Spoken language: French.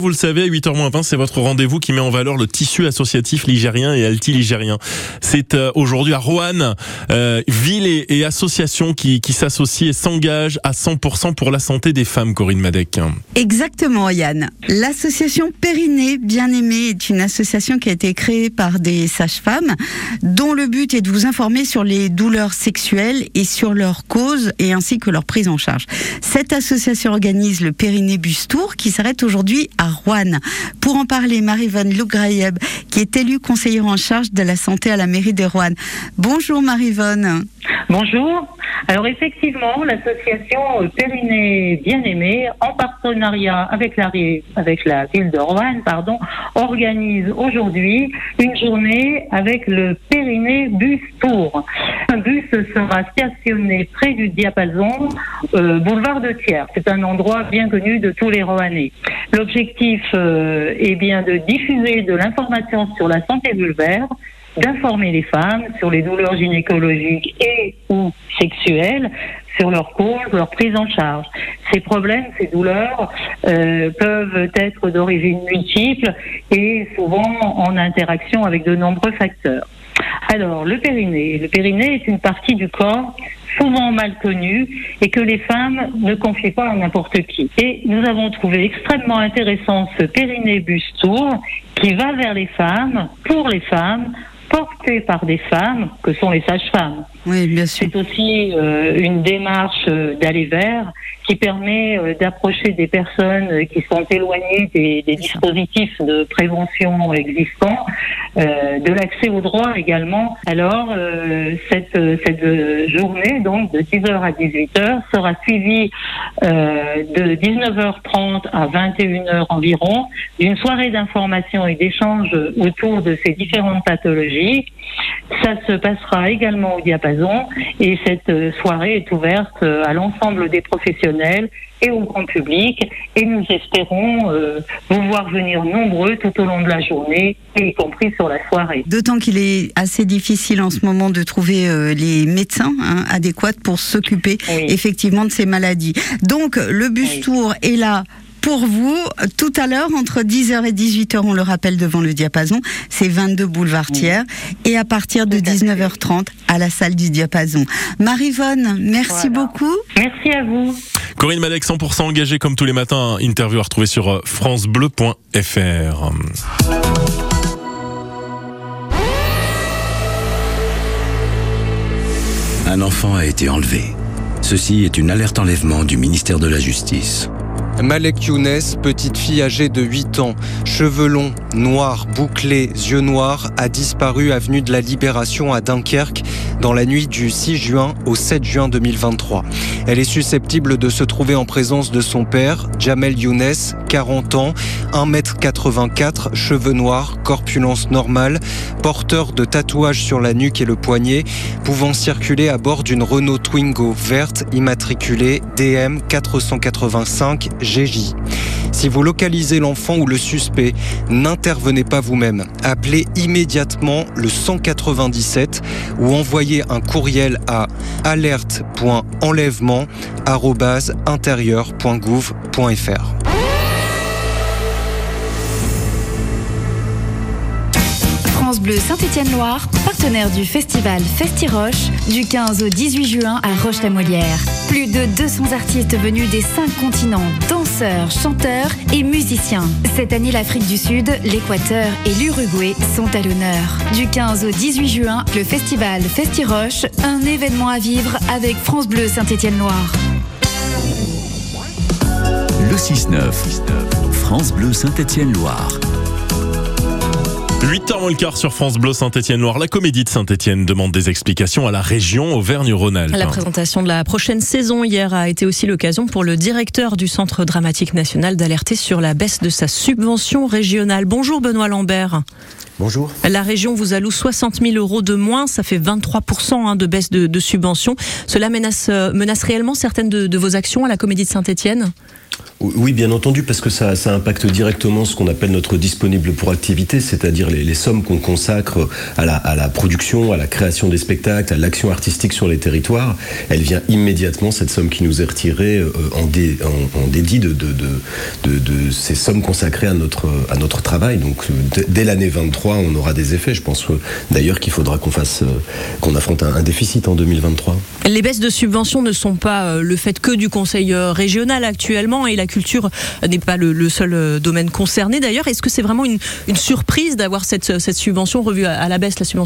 Vous le savez, à 8h20, c'est votre rendez-vous qui met en valeur le tissu associatif ligérien et alti-ligérien. C'est euh, aujourd'hui à Roanne, euh, ville et, associations qui, qui s'associent et s'engagent à 100% pour la santé des femmes, Corinne Madec. Exactement, Yann. L'association Périnée Bien-Aimée est une association qui a été créée par des sages-femmes dont le but est de vous informer sur les douleurs sexuelles et sur leurs causes et ainsi que leur prise en charge. Cette association organise le Périnée Bus Tour qui s'arrête aujourd'hui à Pour en parler, Marie-Vonne Lougraïeb, qui est élue conseillère en charge de la santé à la mairie de Rouen. Bonjour Marie-Vonne. Bonjour. Alors effectivement, l'association Périnée Bien-Aimée, en partenariat avec la, ville de Rouen, pardon, organise aujourd'hui une journée avec le Périnée Bus Tour. Un bus sera stationné près du diapason, euh, boulevard de Thiers. C'est un endroit bien connu de tous les Roanais. L'objectif euh, est bien de diffuser de l'information sur la santé vulvaire, d'informer les femmes sur les douleurs gynécologiques et ou sexuelles, sur leur cause, leur prise en charge. Ces problèmes, ces douleurs euh, peuvent être d'origine multiple et souvent en interaction avec de nombreux facteurs. Alors, le périnée. Le périnée est une partie du corps souvent mal connue et que les femmes ne confient pas à n'importe qui. Et nous avons trouvé extrêmement intéressant ce périnée Tour qui va vers les femmes, pour les femmes, porté par des femmes, que sont les sages-femmes. Oui, bien sûr. C'est aussi euh, une démarche euh, d'aller vers qui permet euh, d'approcher des personnes qui sont éloignées des, des dispositifs de prévention existants, euh, de l'accès aux droits également. Alors, euh, cette, cette journée, donc de 10h à 18h, sera suivie de 19h30 à 21h environ d'une soirée d'information et d'échange autour de ces différentes pathologies. Ça se passera également au diapason et cette soirée est ouverte à l'ensemble des professionnels et au grand public et nous espérons euh, vous voir venir nombreux tout au long de la journée y compris sur la soirée. D'autant qu'il est assez difficile en ce moment de trouver euh, les médecins hein, adéquats pour s'occuper effectivement de ces maladies. Donc le bus tour est là pour vous tout à l'heure entre 10h et 18h, on le rappelle devant le diapason, c'est 22 boulevard Thiers et à partir de 19h30 à la salle du diapason. Marie-Vonne, merci beaucoup. Merci à vous. Corinne Malek, 100% engagée comme tous les matins, interview à retrouver sur euh, francebleu.fr. Un enfant a été enlevé. Ceci est une alerte enlèvement du ministère de la Justice. Malek Younes, petite fille âgée de 8 ans, cheveux longs, noirs, bouclés, yeux noirs, a disparu avenue de la Libération à Dunkerque dans la nuit du 6 juin au 7 juin 2023. Elle est susceptible de se trouver en présence de son père, Jamel Younes, 40 ans, 1m84, cheveux noirs, corpulence normale, porteur de tatouages sur la nuque et le poignet, pouvant circuler à bord d'une Renault Twingo verte immatriculée DM 485 GJ. Si vous localisez l'enfant ou le suspect, n'intervenez pas vous-même. Appelez immédiatement le 197 ou envoyez un courriel à alerte.enlèvement@intérieur.gouv.fr. France Bleu Saint-Étienne-Loire, partenaire du festival Festi-Roche, du 15 au 18 juin à Roche-la-Molière. Plus de 200 artistes venus des cinq continents, danseurs, chanteurs et musiciens. Cette année, l'Afrique du Sud, l'Équateur et l'Uruguay sont à l'honneur. Du 15 au 18 juin, le festival Festi-Roche, un événement à vivre avec France Bleu Saint-Étienne-Loire. Le 6-9, France Bleu Saint-Étienne-Loire. 8h moins le quart sur France Bleu Saint-Étienne-Loire. La comédie de Saint-Étienne demande des explications à la région Auvergne-Rhône-Alpes. La présentation de la prochaine saison hier a été aussi l'occasion pour le directeur du Centre dramatique national d'alerter sur la baisse de sa subvention régionale. Bonjour Benoît Lambert. Bonjour. La région vous alloue 60 000 euros de moins, ça fait 23% hein, de baisse de, de subventions. Cela menace, euh, menace réellement certaines de, de vos actions à la Comédie de Saint-Étienne? Oui, bien entendu, parce que ça, ça impacte directement ce qu'on appelle notre disponible pour activité, c'est-à-dire les, les, sommes qu'on consacre à la, à la, production, à la création des spectacles, à l'action artistique sur les territoires. Elle vient immédiatement, cette somme qui nous est retirée, euh, en, dé, en, en, dédit de, de, de, de, ces sommes consacrées à notre, à notre travail. Donc, dès l'année 23, on aura des effets. Je pense d'ailleurs qu'il faudra qu'on fasse, qu'on affronte un, déficit en 2023. Les baisses de subventions ne sont pas le fait que du Conseil régional actuellement et la culture n'est pas le, seul domaine concerné d'ailleurs. Est-ce que c'est vraiment une, surprise d'avoir cette, cette, subvention revue à, à la baisse, la subvention